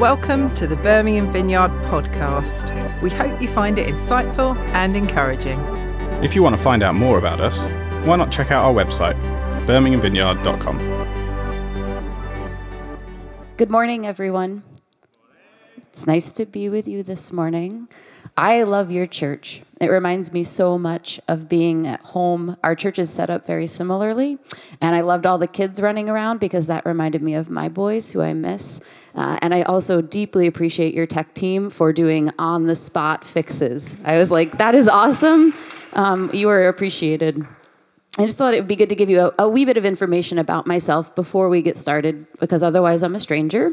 Welcome to the Birmingham Vineyard podcast. We hope you find it insightful and encouraging. If you want to find out more about us, why not check out our website, birminghamvineyard.com. Good morning, everyone. It's nice to be with you this morning. I love your church. It reminds me so much of being at home. Our church is set up very similarly, and I loved all the kids running around because that reminded me of my boys who I miss. Uh, and I also deeply appreciate your tech team for doing on the spot fixes. I was like, that is awesome. Um, you are appreciated. I just thought it would be good to give you a, a, wee bit of information about myself before we get started, because otherwise I'm a stranger,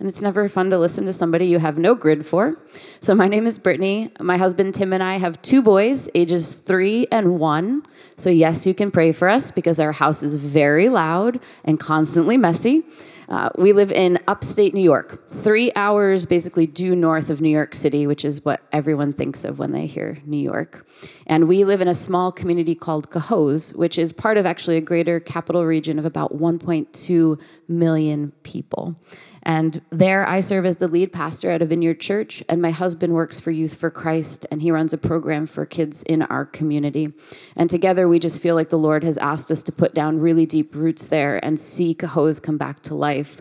and it's never fun to listen to somebody you have no grid for. So, my name is Brittany. My husband Tim and I have two boys, ages three and one. So, yes, you can pray for us because our house is very loud and constantly messy. Uh, we live in upstate New York, three hours basically due north of New York City, which is what everyone thinks of when they hear New York. And we live in a small community called Cohoes, which is part of actually a greater capital region of about 1.2 million people. And there I serve as the lead pastor at a vineyard church, and my husband works for Youth for Christ, and he runs a program for kids in our community. And together we just feel like the Lord has asked us to put down really deep roots there and see Cohoes come back to life.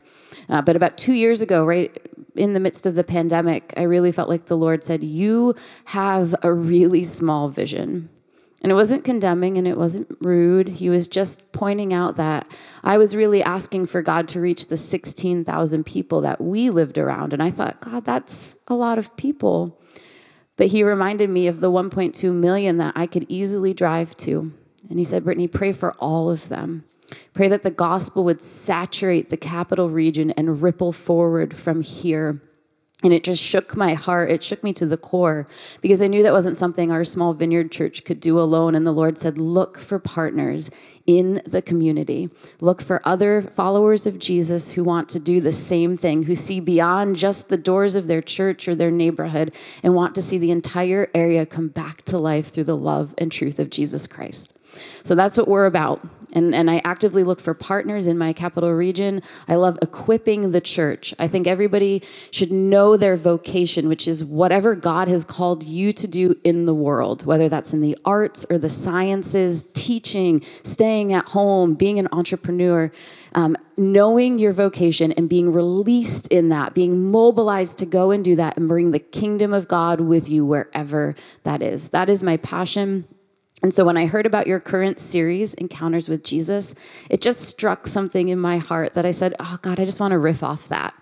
Uh, but about two years ago, right in the midst of the pandemic, I really felt like the Lord said, You have a really small vision. And it wasn't condemning and it wasn't rude. He was just pointing out that I was really asking for God to reach the 16,000 people that we lived around. And I thought, God, that's a lot of people. But he reminded me of the 1.2 million that I could easily drive to. And he said, Brittany, pray for all of them. Pray that the gospel would saturate the capital region and ripple forward from here. And it just shook my heart. It shook me to the core because I knew that wasn't something our small vineyard church could do alone. And the Lord said, Look for partners in the community. Look for other followers of Jesus who want to do the same thing, who see beyond just the doors of their church or their neighborhood and want to see the entire area come back to life through the love and truth of Jesus Christ. So that's what we're about. And, and I actively look for partners in my capital region. I love equipping the church. I think everybody should know their vocation, which is whatever God has called you to do in the world, whether that's in the arts or the sciences, teaching, staying at home, being an entrepreneur. Um, knowing your vocation and being released in that, being mobilized to go and do that and bring the kingdom of God with you wherever that is. That is my passion. And so when I heard about your current series, Encounters with Jesus, it just struck something in my heart that I said, Oh God, I just want to riff off that.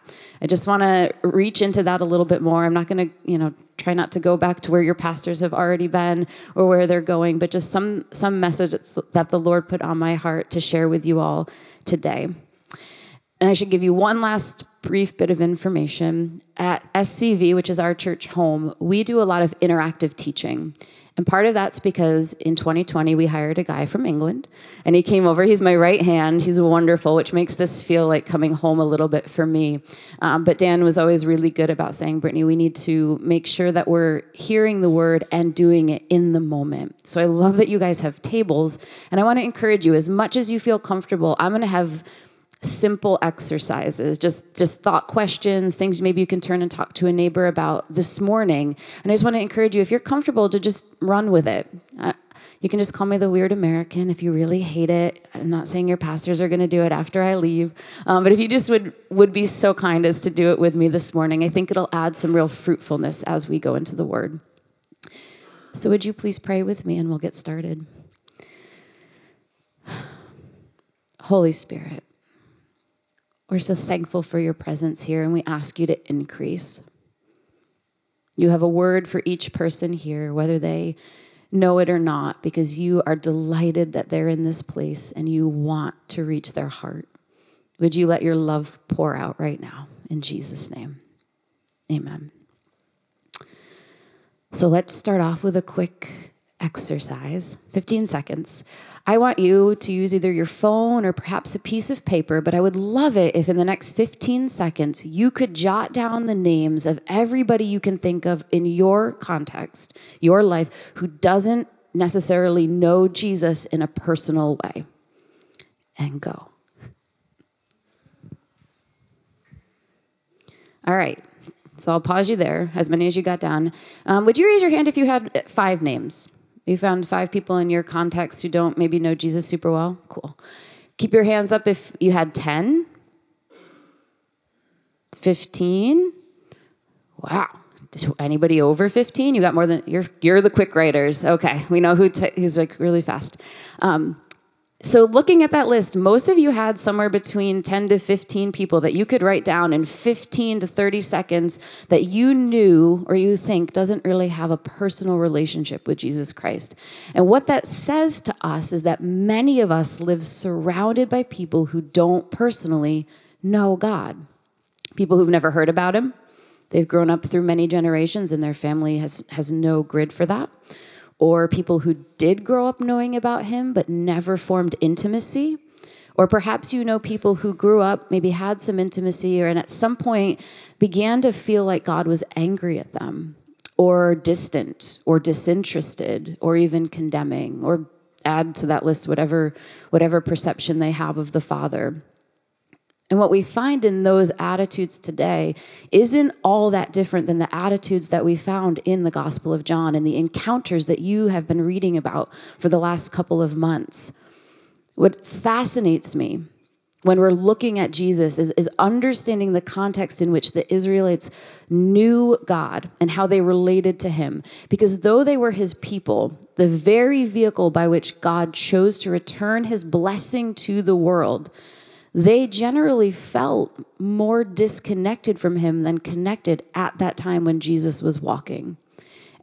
I just want to reach into that a little bit more. I'm not going to, you know, try not to go back to where your pastors have already been or where they're going, but just some some message that the Lord put on my heart to share with you all today. And I should give you one last brief bit of information. At SCV, which is our church home, we do a lot of interactive teaching. And part of that's because in 2020, we hired a guy from England and he came over. He's my right hand. He's wonderful, which makes this feel like coming home a little bit for me. Um, but Dan was always really good about saying, Brittany, we need to make sure that we're hearing the word and doing it in the moment. So I love that you guys have tables. And I want to encourage you, as much as you feel comfortable, I'm going to have simple exercises just just thought questions things maybe you can turn and talk to a neighbor about this morning. And i just want to encourage you if you're comfortable to just run with it. You can just call me the weird american if you really hate it. I'm not saying your pastors are going to do it after i leave um, but if you just would would be so kind as to do it with me this morning i think it'll add some real fruitfulness as we go into the word. So would you please pray with me and we'll get started? Holy spirit we're so thankful for your presence here, and we ask you to increase. You have a word for each person here, whether they know it or not, because you are delighted that they're in this place and you want to reach their heart. Would you let your love pour out right now? In Jesus' name, amen. So let's start off with a quick exercise 15 seconds. I want you to use either your phone or perhaps a piece of paper, but I would love it if in the next 15 seconds you could jot down the names of everybody you can think of in your context, your life, who doesn't necessarily know Jesus in a personal way. And go. All right, So I'll pause you there, as many as you got down. Um, would you raise your hand if you had five names? You found five people in your context who don't maybe know Jesus super well? Cool. Keep your hands up if you had 10, 15. Wow. Anybody over 15? You got more than, you're, you're the quick writers. Okay. We know who t- who's like really fast. Um, so, looking at that list, most of you had somewhere between 10 to 15 people that you could write down in 15 to 30 seconds that you knew or you think doesn't really have a personal relationship with Jesus Christ. And what that says to us is that many of us live surrounded by people who don't personally know God, people who've never heard about Him. They've grown up through many generations and their family has, has no grid for that or people who did grow up knowing about him but never formed intimacy. Or perhaps you know people who grew up, maybe had some intimacy, or and at some point began to feel like God was angry at them, or distant, or disinterested, or even condemning, or add to that list whatever, whatever perception they have of the Father. And what we find in those attitudes today isn't all that different than the attitudes that we found in the Gospel of John and the encounters that you have been reading about for the last couple of months. What fascinates me when we're looking at Jesus is, is understanding the context in which the Israelites knew God and how they related to him. Because though they were his people, the very vehicle by which God chose to return his blessing to the world they generally felt more disconnected from him than connected at that time when Jesus was walking.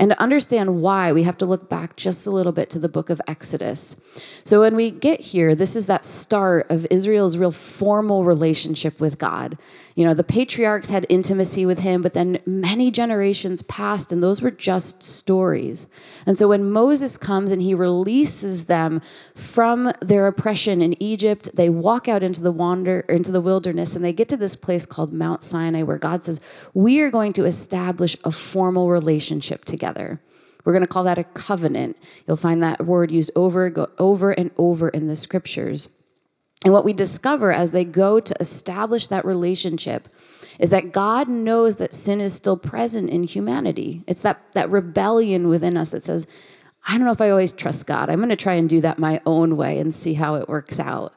And to understand why, we have to look back just a little bit to the book of Exodus. So when we get here, this is that start of Israel's real formal relationship with God. You know, the patriarchs had intimacy with him, but then many generations passed, and those were just stories. And so when Moses comes and he releases them from their oppression in Egypt, they walk out into the wander into the wilderness, and they get to this place called Mount Sinai, where God says, "We are going to establish a formal relationship together." We're going to call that a covenant. You'll find that word used over, over and over in the scriptures. And what we discover as they go to establish that relationship is that God knows that sin is still present in humanity. It's that, that rebellion within us that says, I don't know if I always trust God. I'm going to try and do that my own way and see how it works out.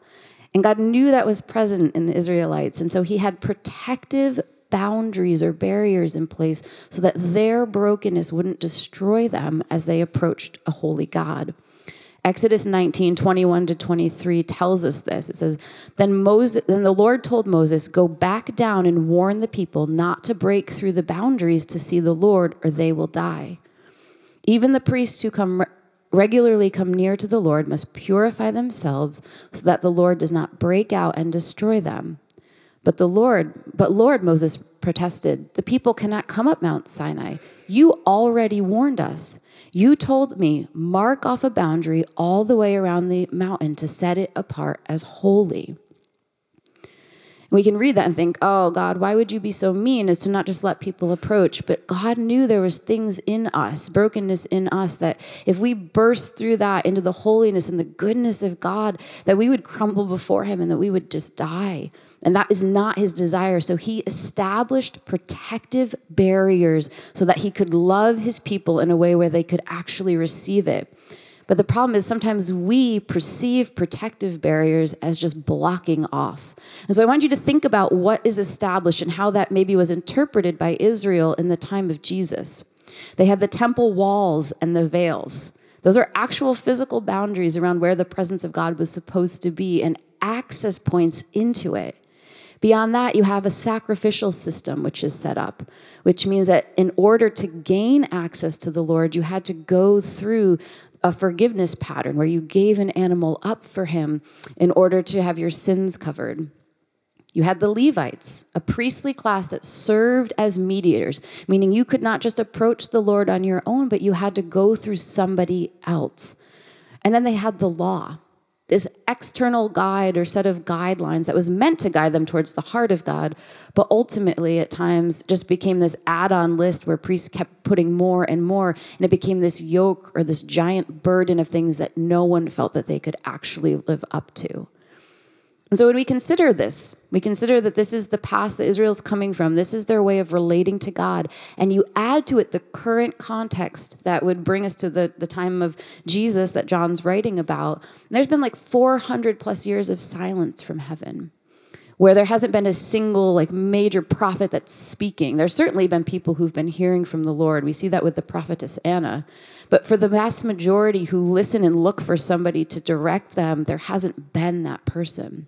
And God knew that was present in the Israelites. And so he had protective boundaries or barriers in place so that their brokenness wouldn't destroy them as they approached a holy God. Exodus 19, 21 to 23 tells us this. It says, then, Moses, then the Lord told Moses, Go back down and warn the people not to break through the boundaries to see the Lord, or they will die. Even the priests who come regularly come near to the Lord must purify themselves so that the Lord does not break out and destroy them. But the Lord, but Lord, Moses protested, the people cannot come up Mount Sinai. You already warned us. You told me, mark off a boundary all the way around the mountain to set it apart as holy. We can read that and think, oh, God, why would you be so mean as to not just let people approach? But God knew there was things in us, brokenness in us, that if we burst through that into the holiness and the goodness of God, that we would crumble before Him and that we would just die. And that is not his desire. So he established protective barriers so that he could love his people in a way where they could actually receive it. But the problem is sometimes we perceive protective barriers as just blocking off. And so I want you to think about what is established and how that maybe was interpreted by Israel in the time of Jesus. They had the temple walls and the veils. Those are actual physical boundaries around where the presence of God was supposed to be and access points into it. Beyond that, you have a sacrificial system which is set up, which means that in order to gain access to the Lord, you had to go through a forgiveness pattern where you gave an animal up for him in order to have your sins covered. You had the Levites, a priestly class that served as mediators, meaning you could not just approach the Lord on your own, but you had to go through somebody else. And then they had the law, this external guide or set of guidelines that was meant to guide them towards the heart of God, but ultimately at times just became this add on list where priests kept putting more and more, and it became this yoke or this giant burden of things that no one felt that they could actually live up to. And so when we consider this, we consider that this is the past that Israel's coming from, this is their way of relating to God, and you add to it the current context that would bring us to the, the time of Jesus that John's writing about. there's been like 400 plus years of silence from heaven where there hasn't been a single like major prophet that's speaking. There's certainly been people who've been hearing from the Lord. We see that with the prophetess Anna. But for the vast majority who listen and look for somebody to direct them, there hasn't been that person.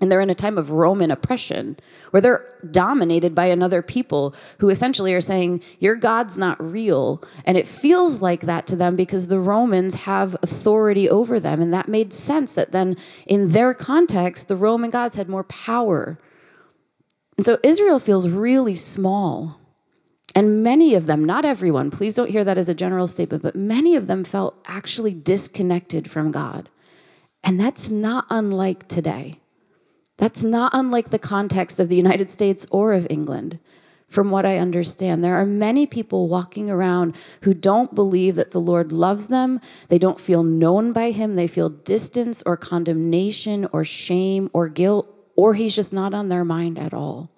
And they're in a time of Roman oppression where they're dominated by another people who essentially are saying, Your God's not real. And it feels like that to them because the Romans have authority over them. And that made sense that then, in their context, the Roman gods had more power. And so Israel feels really small. And many of them, not everyone, please don't hear that as a general statement, but many of them felt actually disconnected from God. And that's not unlike today. That's not unlike the context of the United States or of England. From what I understand, there are many people walking around who don't believe that the Lord loves them. They don't feel known by Him. They feel distance or condemnation or shame or guilt, or He's just not on their mind at all.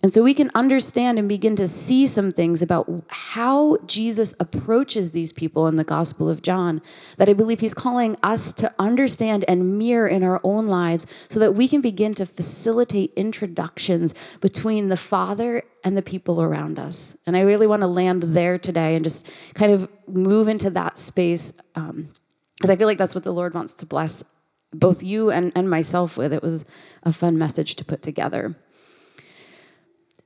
And so we can understand and begin to see some things about how Jesus approaches these people in the Gospel of John that I believe he's calling us to understand and mirror in our own lives so that we can begin to facilitate introductions between the Father and the people around us. And I really want to land there today and just kind of move into that space because um, I feel like that's what the Lord wants to bless both you and, and myself with. It was a fun message to put together.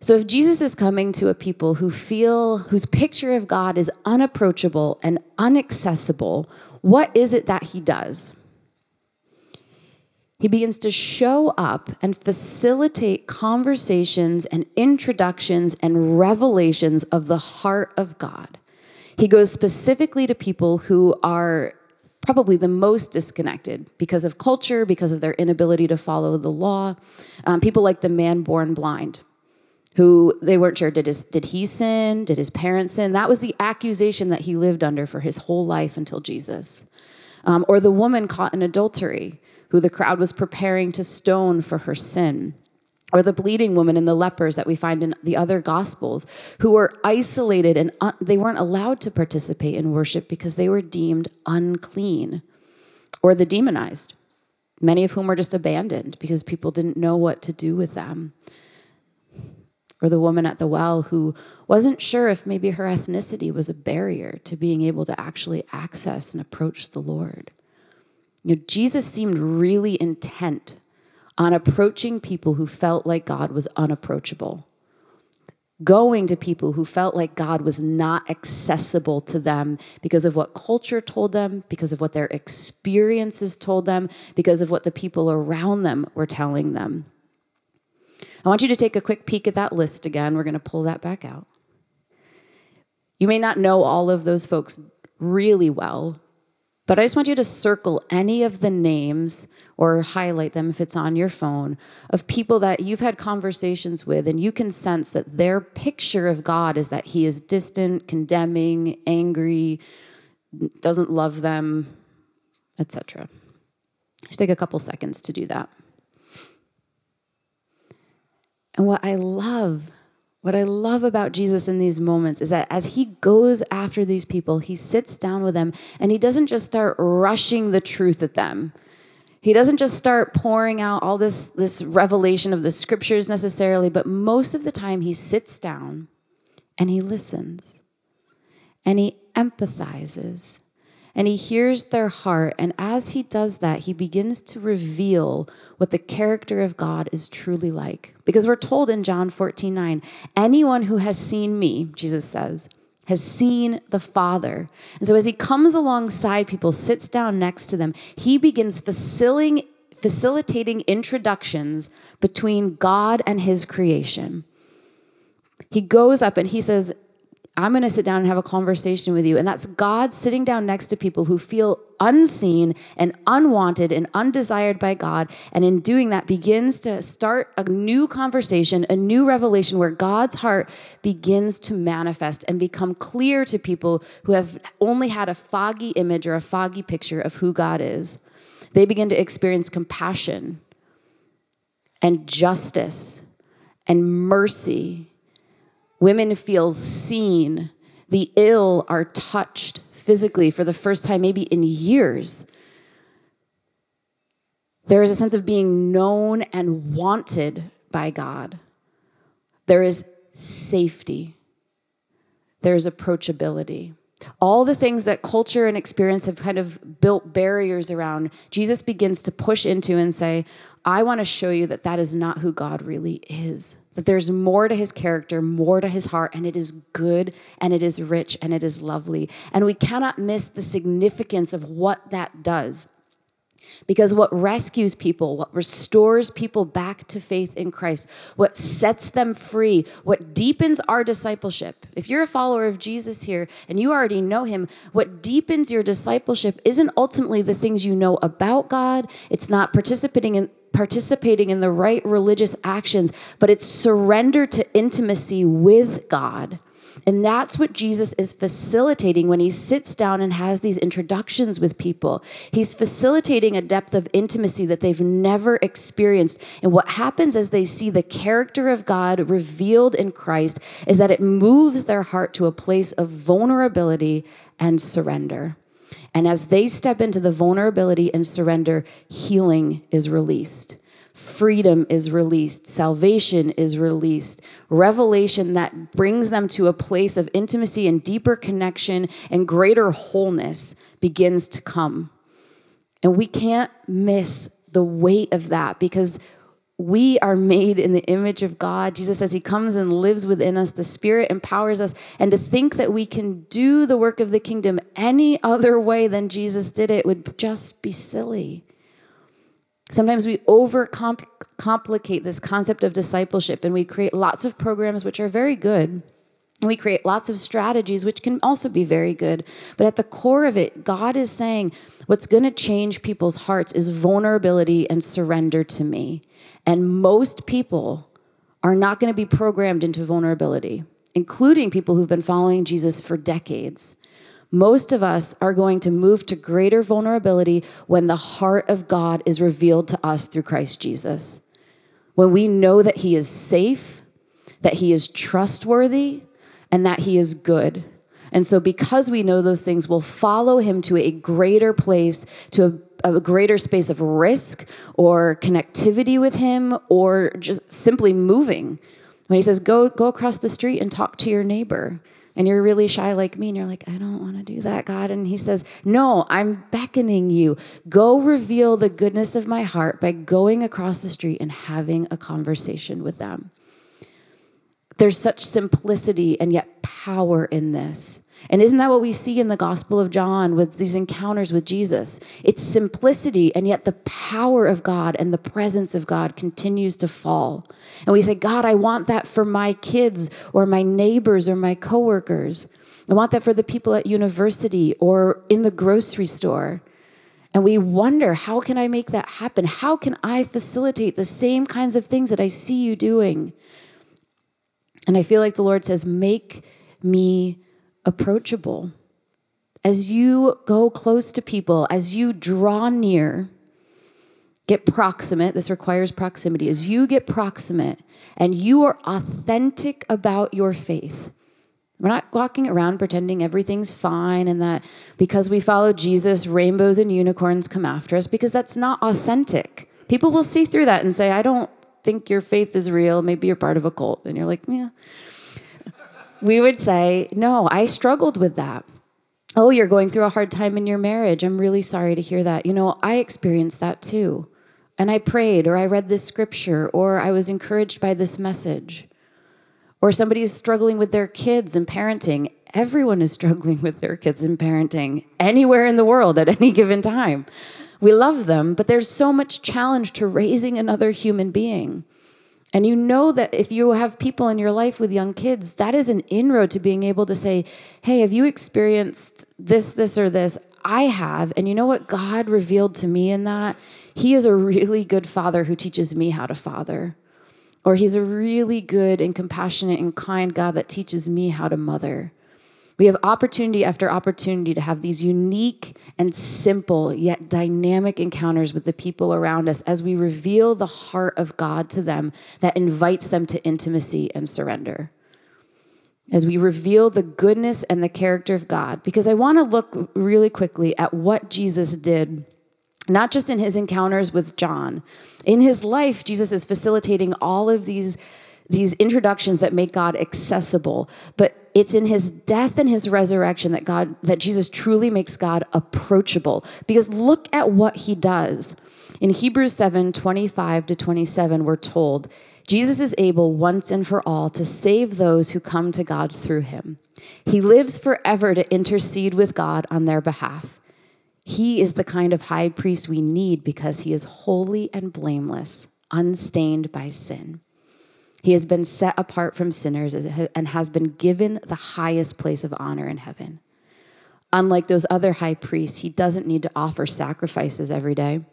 So if Jesus is coming to a people who feel, whose picture of God is unapproachable and inaccessible, what is it that he does? He begins to show up and facilitate conversations and introductions and revelations of the heart of God. He goes specifically to people who are probably the most disconnected because of culture, because of their inability to follow the law. Um, people like the man born blind who they weren't sure did his did he sin? Did his parents sin? That was the accusation that he lived under for his whole life until jesus. Um, or the woman caught in adultery who the crowd was preparing to stone for her sin. Or the bleeding woman and the lepers that we find in the other gospels who were isolated and un- they weren't allowed to participate in worship because they were deemed unclean or the demonized many of whom were just abandoned because people didn't know what to do with them or the woman at the well who wasn't sure if maybe her ethnicity was a barrier to being able to actually access and approach the Lord. You know, Jesus seemed really intent on approaching people who felt like God was unapproachable, going to people who felt like God was not accessible to them because of what culture told them, because of what their experiences told them, because of what the people around them were telling them. I want you to take a quick peek at that list again. We're going to pull that back out. You may not know all of those folks really well, but I just want you to circle any of the names or highlight them if it's on your phone of people that you've had conversations with and you can sense that their picture of God is that he is distant, condemning, angry, doesn't love them, etc. Just take a couple seconds to do that. And what I love, what I love about Jesus in these moments is that as he goes after these people, he sits down with them and he doesn't just start rushing the truth at them. He doesn't just start pouring out all this, this revelation of the scriptures necessarily, but most of the time he sits down and he listens and he empathizes and he hears their heart. And as he does that, he begins to reveal what the character of God is truly like. Because we're told in John 14 9, anyone who has seen me, Jesus says, has seen the Father. And so as he comes alongside people, sits down next to them, he begins facilitating, facilitating introductions between God and his creation. He goes up and he says, I'm going to sit down and have a conversation with you. And that's God sitting down next to people who feel unseen and unwanted and undesired by God. And in doing that, begins to start a new conversation, a new revelation where God's heart begins to manifest and become clear to people who have only had a foggy image or a foggy picture of who God is. They begin to experience compassion and justice and mercy. Women feel seen. The ill are touched physically for the first time, maybe in years. There is a sense of being known and wanted by God. There is safety. There is approachability. All the things that culture and experience have kind of built barriers around, Jesus begins to push into and say, I want to show you that that is not who God really is. That there's more to his character, more to his heart, and it is good and it is rich and it is lovely. And we cannot miss the significance of what that does. Because what rescues people, what restores people back to faith in Christ, what sets them free, what deepens our discipleship. If you're a follower of Jesus here and you already know him, what deepens your discipleship isn't ultimately the things you know about God, it's not participating in participating in the right religious actions, but it's surrender to intimacy with God and that's what Jesus is facilitating when he sits down and has these introductions with people. He's facilitating a depth of intimacy that they've never experienced. And what happens as they see the character of God revealed in Christ is that it moves their heart to a place of vulnerability and surrender. And as they step into the vulnerability and surrender, healing is released freedom is released, salvation is released, revelation that brings them to a place of intimacy and deeper connection and greater wholeness begins to come. And we can't miss the weight of that because we are made in the image of God. Jesus says He comes and lives within us. The Spirit empowers us. And to think that we can do the work of the kingdom any other way than Jesus did it would just be silly. Sometimes we overcomplicate this concept of discipleship and we create lots of programs which are very good. And we create lots of strategies which can also be very good. But at the core of it, God is saying what's going to change people's hearts is vulnerability and surrender to me. And most people are not going to be programmed into vulnerability, including people who've been following Jesus for decades most of us are going to move to greater vulnerability when the heart of God is revealed to us through Christ Jesus. When we know that He is safe, that He is trustworthy, and that He is good. And so, because we know those things, we'll follow Him to a greater place, to a, a greater space of risk or connectivity with Him, or just simply moving. When He says, Go, go across the street and talk to your neighbor and you're really shy like me and you're like, I don't want to do that, God. And He says, No, I'm beckoning you. Go reveal the goodness of my heart by going across the street and having a conversation with them. There's such simplicity and yet power in this. And isn't that what we see in the Gospel of John with these encounters with Jesus? It's simplicity, and yet the power of God and the presence of God continues to fall. And we say, God, I want that for my kids or my neighbors or my coworkers. I want that for the people at university or in the grocery store. And we wonder, how can I make that happen? How can I facilitate the same kinds of things that I see you doing? And I feel like the Lord says, make me approachable. As you go close to people, as you draw near, get proximate, this requires proximity. As you get proximate and you are authentic about your faith, we're not walking around pretending everything's fine and that because we follow Jesus, rainbows and unicorns come after us, because that's not authentic. People will see through that and say, I don't think your faith is real. Maybe you're part of a cult. And you're like, yeah we would say, No, I struggled with that. Oh, you're going through a hard time in your marriage. I'm really sorry to hear that. You know, I experienced that too. And I prayed, or I read this scripture, or I was encouraged by this message. Or somebody's struggling with their kids and parenting. Everyone is struggling with their kids and parenting anywhere in the world at any given time. We love them, but there's so much challenge to raising another human being. And you know that if you have people in your life with young kids, that is an inroad to being able to say, hey, have you experienced this, this, or this? I have. And you know what God revealed to me in that? He is a really good father who teaches me how to father. Or he's a really good and compassionate and kind God that teaches me how to mother. We have opportunity after opportunity to have these unique and simple yet dynamic encounters with the people around us as we reveal the heart of God to them that invites them to intimacy and surrender. As we reveal the goodness and the character of God, because I want to look really quickly at what Jesus did not just in his encounters with John. In his life, Jesus is facilitating all of these, these introductions that make God accessible, but it's in his death and his resurrection that God that Jesus truly makes God approachable. Because look at what he does. In Hebrews 7, 25 to 27, we're told, Jesus is able once and for all to save those who come to God through him. He lives forever to intercede with God on their behalf. He is the kind of high priest we need because he is holy and blameless, unstained by sin. He has been set apart from sinners and has been given the highest place of honor in heaven. Unlike those other high priests, he doesn't need to offer sacrifices every day.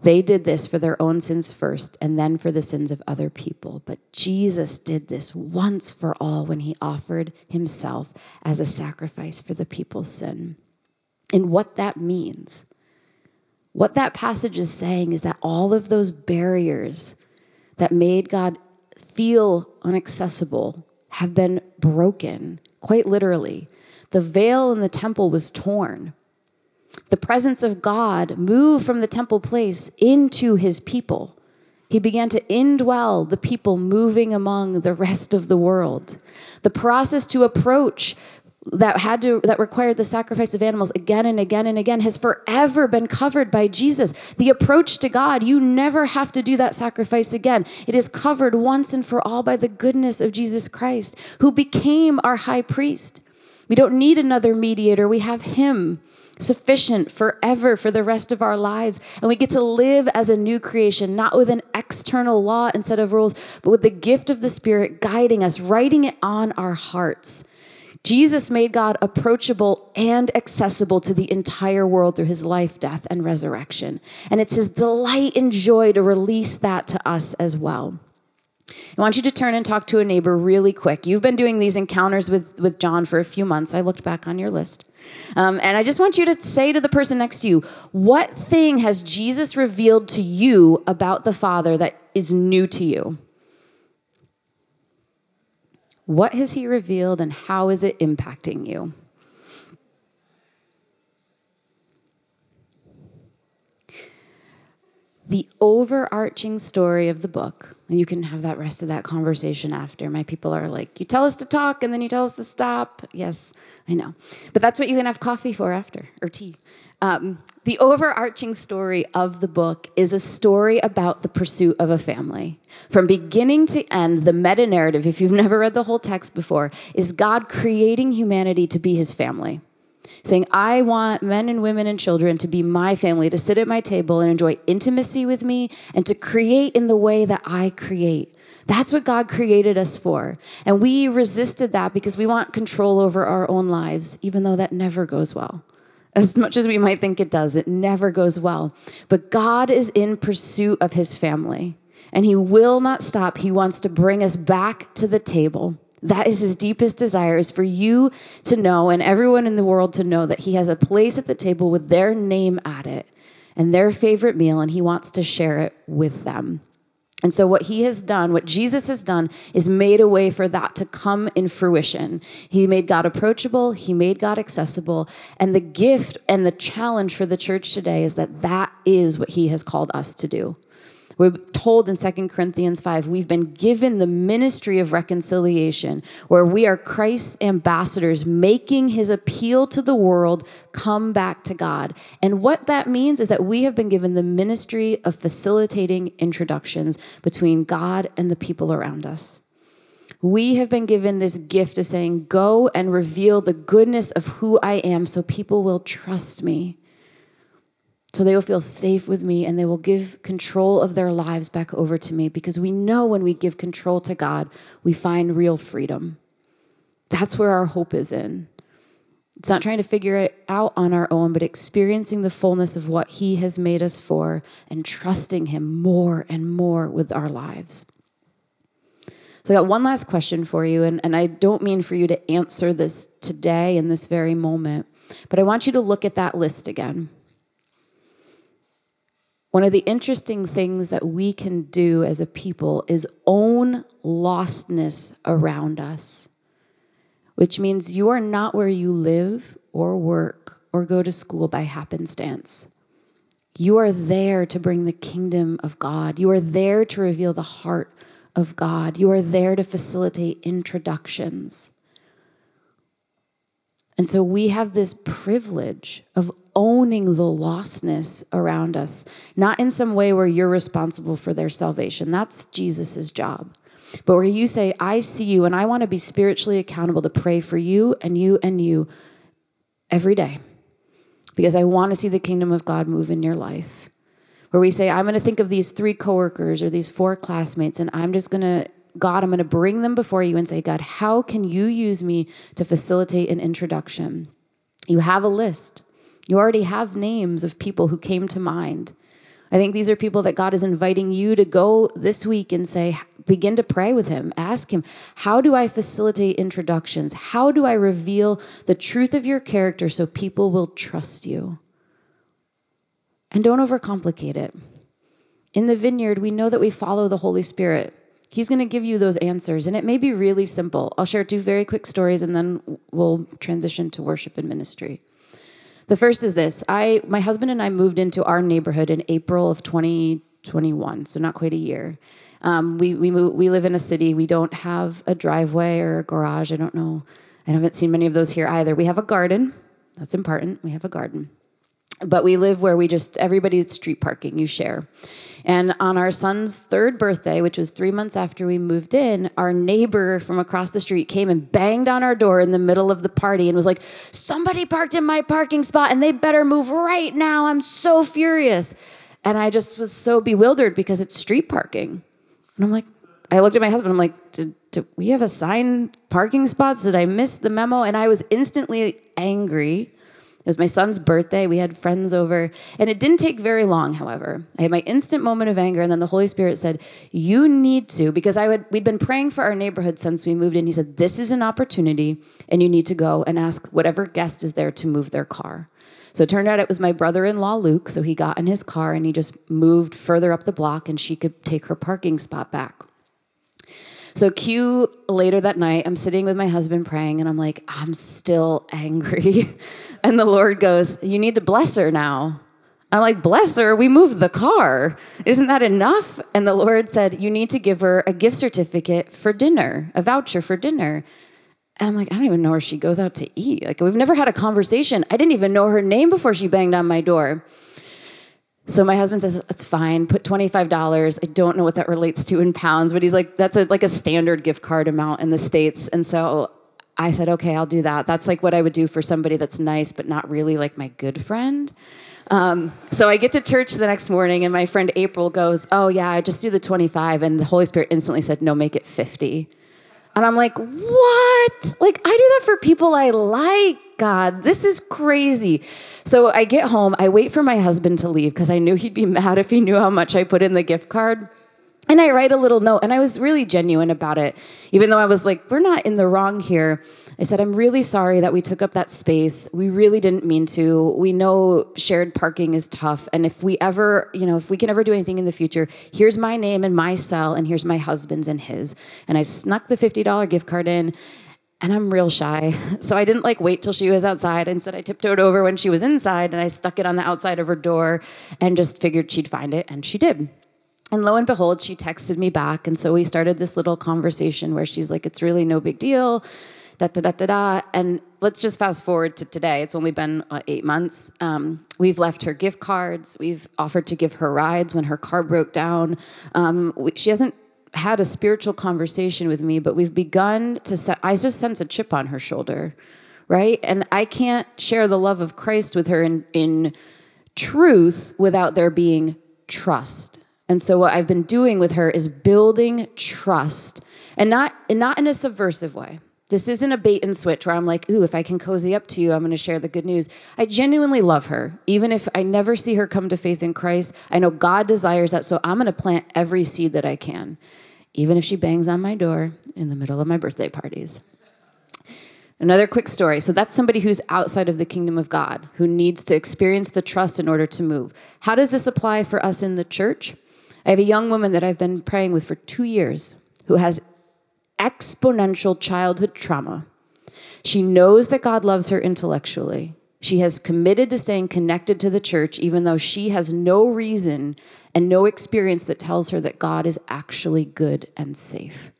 They did this for their own sins first and then for the sins of other people. But Jesus did this once for all when he offered himself as a sacrifice for the people's sin. And what that means, what that passage is saying is that all of those barriers that made God feel inaccessible have been broken, quite literally. The veil in the temple was torn. The presence of God moved from the temple place into his people. He began to indwell the people moving among the rest of the world. The process to approach that had to that required the sacrifice of animals again and again and again has forever been covered by Jesus. The approach to God, you never have to do that sacrifice again. It is covered once and for all by the goodness of Jesus Christ, who became our high priest. We don't need another mediator. We have him sufficient forever for the rest of our lives. And we get to live as a new creation, not with an external law and set of rules, but with the gift of the Spirit guiding us, writing it on our hearts. Jesus made God approachable and accessible to the entire world through his life, death, and resurrection. And it's his delight and joy to release that to us as well. I want you to turn and talk to a neighbor really quick. You've been doing these encounters with, with John for a few months. I looked back on your list. Um, and I just want you to say to the person next to you, what thing has Jesus revealed to you about the Father that is new to you? What has He revealed and how is it impacting you? The overarching story of the book, and you can have that rest of that conversation after. My people are like, you tell us to talk and then you tell us to stop. Yes, I know. But that's what you can have coffee for after, or tea. Um, the overarching story of the book is a story about the pursuit of a family. From beginning to end, the meta narrative, if you've never read the whole text before, is God creating humanity to be his family. Saying, I want men and women and children to be my family, to sit at my table and enjoy intimacy with me, and to create in the way that I create. That's what God created us for. And we resisted that because we want control over our own lives, even though that never goes well as much as we might think it does. It never goes well. But God is in pursuit of his family, and he will not stop. He wants to bring us back to the table. That is his deepest desire is for you to know and everyone in the world to know that he has a place at the table with their name at it and their favorite meal and he wants to share it with them. And so, what he has done, what Jesus has done, is made a way for that to come in fruition. He made God approachable, he made God accessible. And the gift and the challenge for the church today is that that is what he has called us to do. We're told in 2 Corinthians 5, we've been given the ministry of reconciliation, where we are Christ's ambassadors, making his appeal to the world come back to God. And what that means is that we have been given the ministry of facilitating introductions between God and the people around us. We have been given this gift of saying, Go and reveal the goodness of who I am so people will trust me so they will feel safe with me and they will give control of their lives back over to me because we know when we give control to God, we find real freedom. That's where our hope is in. It's not trying to figure it out on our own, but experiencing the fullness of what He has made us for and trusting Him more and more with our lives. So I got one last question for you, and, and I don't mean for you to answer this today in this very moment, but I want you to look at that list again. One of the interesting things that we can do as a people is own lostness around us, which means you are not where you live or work or go to school by happenstance. You are there to bring the kingdom of God. You are there to reveal the heart of God. You are there to facilitate introductions. And so we have this privilege of owning the lostness around us, not in some way where you're responsible for their salvation. That's Jesus' job. But where you say, I see you and I want to be spiritually accountable to pray for you and you and you every day because I want to see the kingdom of God move in your life. Where we say, I'm going to think of these three coworkers or these four classmates and I'm just going to God, I'm going to bring them before you and say, God, how can you use me to facilitate an introduction? You have a list. You already have names of people who came to mind. I think these are people that God is inviting you to go this week and say, begin to pray with Him. Ask Him, how do I facilitate introductions? How do I reveal the truth of your character so people will trust you? And don't overcomplicate it. In the vineyard, we know that we follow the Holy Spirit. He's going to give you those answers, and it may be really simple. I'll share two very quick stories, and then we'll transition to worship and ministry. The first is this: I, my husband and I moved into our neighborhood in April of 2021, so not quite a year. Um, we we move, we live in a city. We don't have a driveway or a garage. I don't know. I haven't seen many of those here either. We have a garden. That's important. We have a garden but we live where we just everybody's street parking you share and on our son's third birthday which was three months after we moved in our neighbor from across the street came and banged on our door in the middle of the party and was like somebody parked in my parking spot and they better move right now. I'm so furious. And i just was so bewildered because it's street parking. And i'm like i looked at my husband. I'm like did, we have assigned parking spots. Did i miss the memo? And i was instantly angry was my son's birthday. We had friends over. And it didn't take very long, however. I had my instant moment of anger, and then the Holy Spirit said, You need to, because I would we'd been praying for our neighborhood since we moved in. He said, This is an opportunity, and you need to go and ask whatever guest is there to move their car. So it turned out it was my brother in law, Luke. So he got in his car and he just moved further up the block, and she could take her parking spot back. So, cue later that night, I'm sitting with my husband praying, and I'm like, I'm still angry. and the Lord goes, You need to bless her now. I'm like, Bless her, we moved the car. Isn't that enough? And the Lord said, You need to give her a gift certificate for dinner, a voucher for dinner. And I'm like, I don't even know where she goes out to eat. Like, we've never had a conversation. I didn't even know her name before she banged on my door. So my husband says, it's fine, put $25. I don't know what that relates to in pounds, but he's like, that's a, like a standard gift card amount in the States. And so I said, okay, I'll do that. That's like what I would do for somebody that's nice, but not really like my good friend. Um, so I get to church the next morning, and my friend April goes, Oh, yeah, I just do the 25. And the Holy Spirit instantly said, No, make it 50. And I'm like, What? Like, I do that for people I like. God, this is crazy. So I get home, I wait for my husband to leave because I knew he'd be mad if he knew how much I put in the gift card. And I write a little note, and I was really genuine about it, even though I was like, we're not in the wrong here. I said, I'm really sorry that we took up that space. We really didn't mean to. We know shared parking is tough. And if we ever, you know, if we can ever do anything in the future, here's my name and my cell, and here's my husband's and his. And I snuck the $50 gift card in and I'm real shy. So I didn't like wait till she was outside. Instead, I tiptoed over when she was inside and I stuck it on the outside of her door and just figured she'd find it. And she did. And lo and behold, she texted me back. And so we started this little conversation where she's like, it's really no big deal. Da, da, da, da, da. And let's just fast forward to today. It's only been uh, eight months. Um, we've left her gift cards. We've offered to give her rides when her car broke down. Um, we, she hasn't had a spiritual conversation with me, but we've begun to set, I just sense a chip on her shoulder, right? And I can't share the love of Christ with her in, in truth without there being trust. And so what I've been doing with her is building trust and not, and not in a subversive way. This isn't a bait and switch where I'm like, ooh, if I can cozy up to you, I'm going to share the good news. I genuinely love her. Even if I never see her come to faith in Christ, I know God desires that. So I'm going to plant every seed that I can. even if she bangs on my door in the middle of my birthday parties. Another quick story. So that's somebody who's outside of the kingdom of God, who needs to experience the trust in order to move. How does this apply for us in the church? I have a young woman that I've been praying with for two years who has exponential childhood trauma. She knows that God loves her intellectually. She has committed to staying connected to the church, even though she has no reason and no experience that tells her that God is actually good and safe.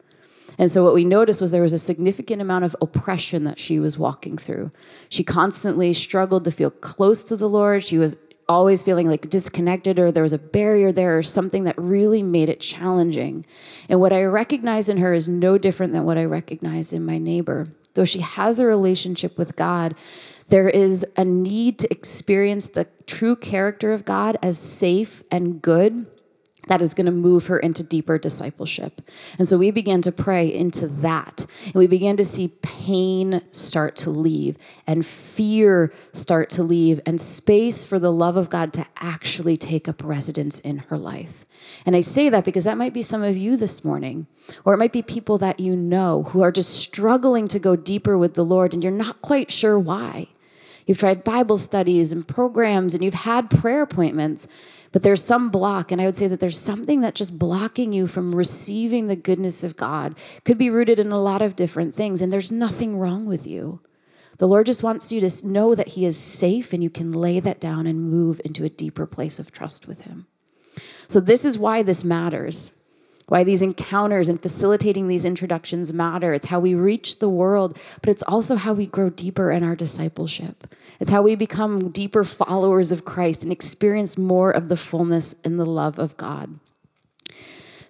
And so, what we noticed was there was a significant amount of oppression that she was walking through. She constantly struggled to feel close to the Lord. She was always feeling like disconnected, or there was a barrier there, or something that really made it challenging. And what I recognize in her is no different than what I recognized in my neighbor. Though she has a relationship with God, there is a need to experience the true character of God as safe and good that is going to move her into deeper discipleship. And so we began to pray into that. And we began to see pain start to leave and fear start to leave and space for the love of God to actually take up residence in her life. And I say that because that might be some of you this morning, or it might be people that you know who are just struggling to go deeper with the Lord and you're not quite sure why. You've tried Bible studies and programs and you've had prayer appointments but there's some block, and I would say that there's something that's just blocking you from receiving the goodness of God. Could be rooted in a lot of different things, and there's nothing wrong with you. The Lord just wants you to know that He is safe and you can lay that down and move into a deeper place of trust with Him. So, this is why this matters, why these encounters and facilitating these introductions matter. It's how we reach the world, but it's also how we grow deeper in our discipleship. It's how we become deeper followers of Christ and experience more of the fullness and the love of God.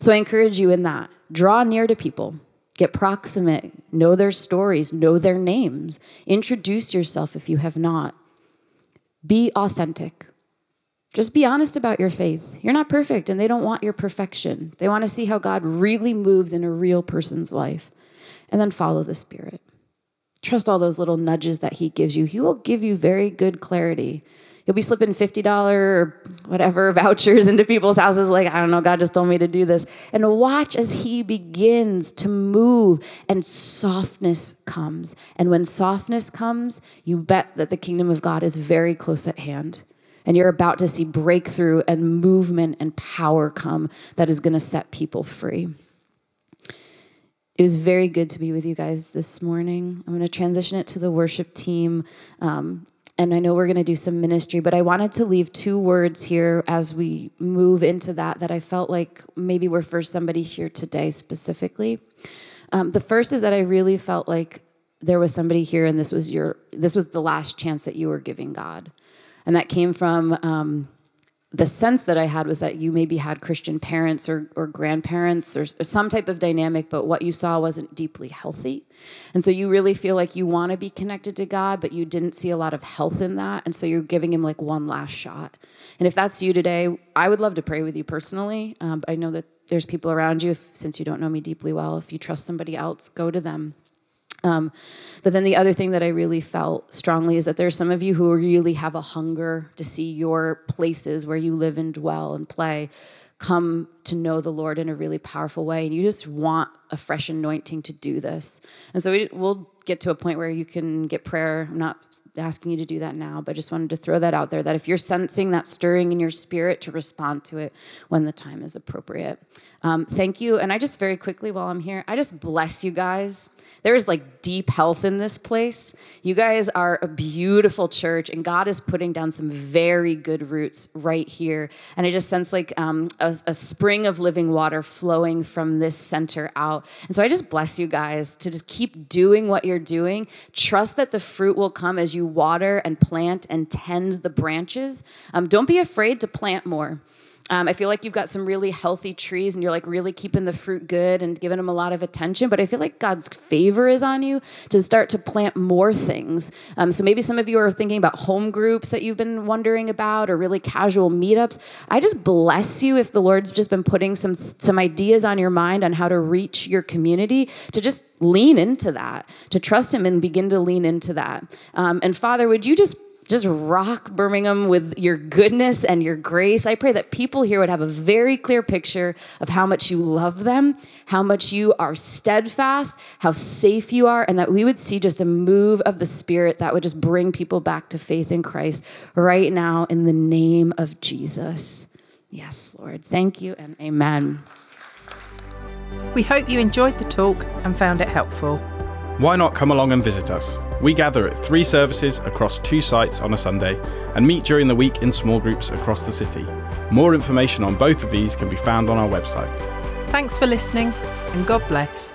So I encourage you in that. Draw near to people, get proximate, know their stories, know their names, introduce yourself if you have not. Be authentic. Just be honest about your faith. You're not perfect, and they don't want your perfection. They want to see how God really moves in a real person's life. And then follow the Spirit. Trust all those little nudges that he gives you. He will give you very good clarity. You'll be slipping $50 or whatever vouchers into people's houses, like, I don't know, God just told me to do this. And watch as he begins to move and softness comes. And when softness comes, you bet that the kingdom of God is very close at hand. And you're about to see breakthrough and movement and power come that is going to set people free. It was very good to be with you guys this morning. I'm going to transition it to the worship team. Um, and I know we're going to do some ministry, but I wanted to leave two words here as we move into that that I felt like maybe were for somebody here today specifically. Um, the first is that I really felt like there was somebody here, and this was your this was the last chance that you were giving God, and that came from um, the sense that I had was that you maybe had Christian parents or, or grandparents or, or, some type of dynamic, but what you saw wasn't deeply healthy. And so you really feel like you want to be connected to God, but you didn't see a lot of health in that. And so you're giving Him like one last shot. And if that's you today, I would love to pray with you personally. Um, but I know that there's people around you, if, since you don't know me deeply well, if you trust somebody else, go to them. Um, but then the other thing that I really felt strongly is that there are some of you who really have a hunger to see your places where you live and dwell and play come to know the Lord in a really powerful way. And you just want a fresh anointing to do this. And so we, will get to a point where you can get prayer. I'm not asking you to do that now, but I just wanted to throw that out there that if you're sensing that stirring in your spirit, to respond to it when the time is appropriate. Um, thank you. And I just very quickly, while I'm here, I just bless you guys. There is like deep health in this place. You guys are a beautiful church, and God is putting down some very good roots right here. And I just sense like um, a, a spring of living water flowing from this center out. And so I just bless you guys to just keep doing what you're doing. Trust that the fruit will come as you water and plant and tend the branches. Um, don't be afraid to plant more. Um, I feel like you've got some really healthy trees and you're like really keeping the fruit good and giving them a lot of attention. But I feel like God's favor is on you to start to plant more things. Um, so maybe some of you are thinking about home groups that you've been wondering about or really casual meetups. I just bless you if the Lord's just been putting some, some ideas on your mind on how to reach your community to just lean into that, to trust Him and begin to lean into that. Um, and Father, would you just just rock Birmingham with your goodness and your grace. I pray that people here would have a very clear picture of how much you love them, how much you are steadfast, how safe you are, and that we would see just a move of the Spirit that would just bring people back to faith in Christ right now in the name of Jesus. Yes, Lord. Thank you and amen. We hope you enjoyed the talk and found it helpful. Why not come along and visit us? We gather at three services across two sites on a Sunday and meet during the week in small groups across the city. More information on both of these can be found on our website. Thanks for listening and God bless.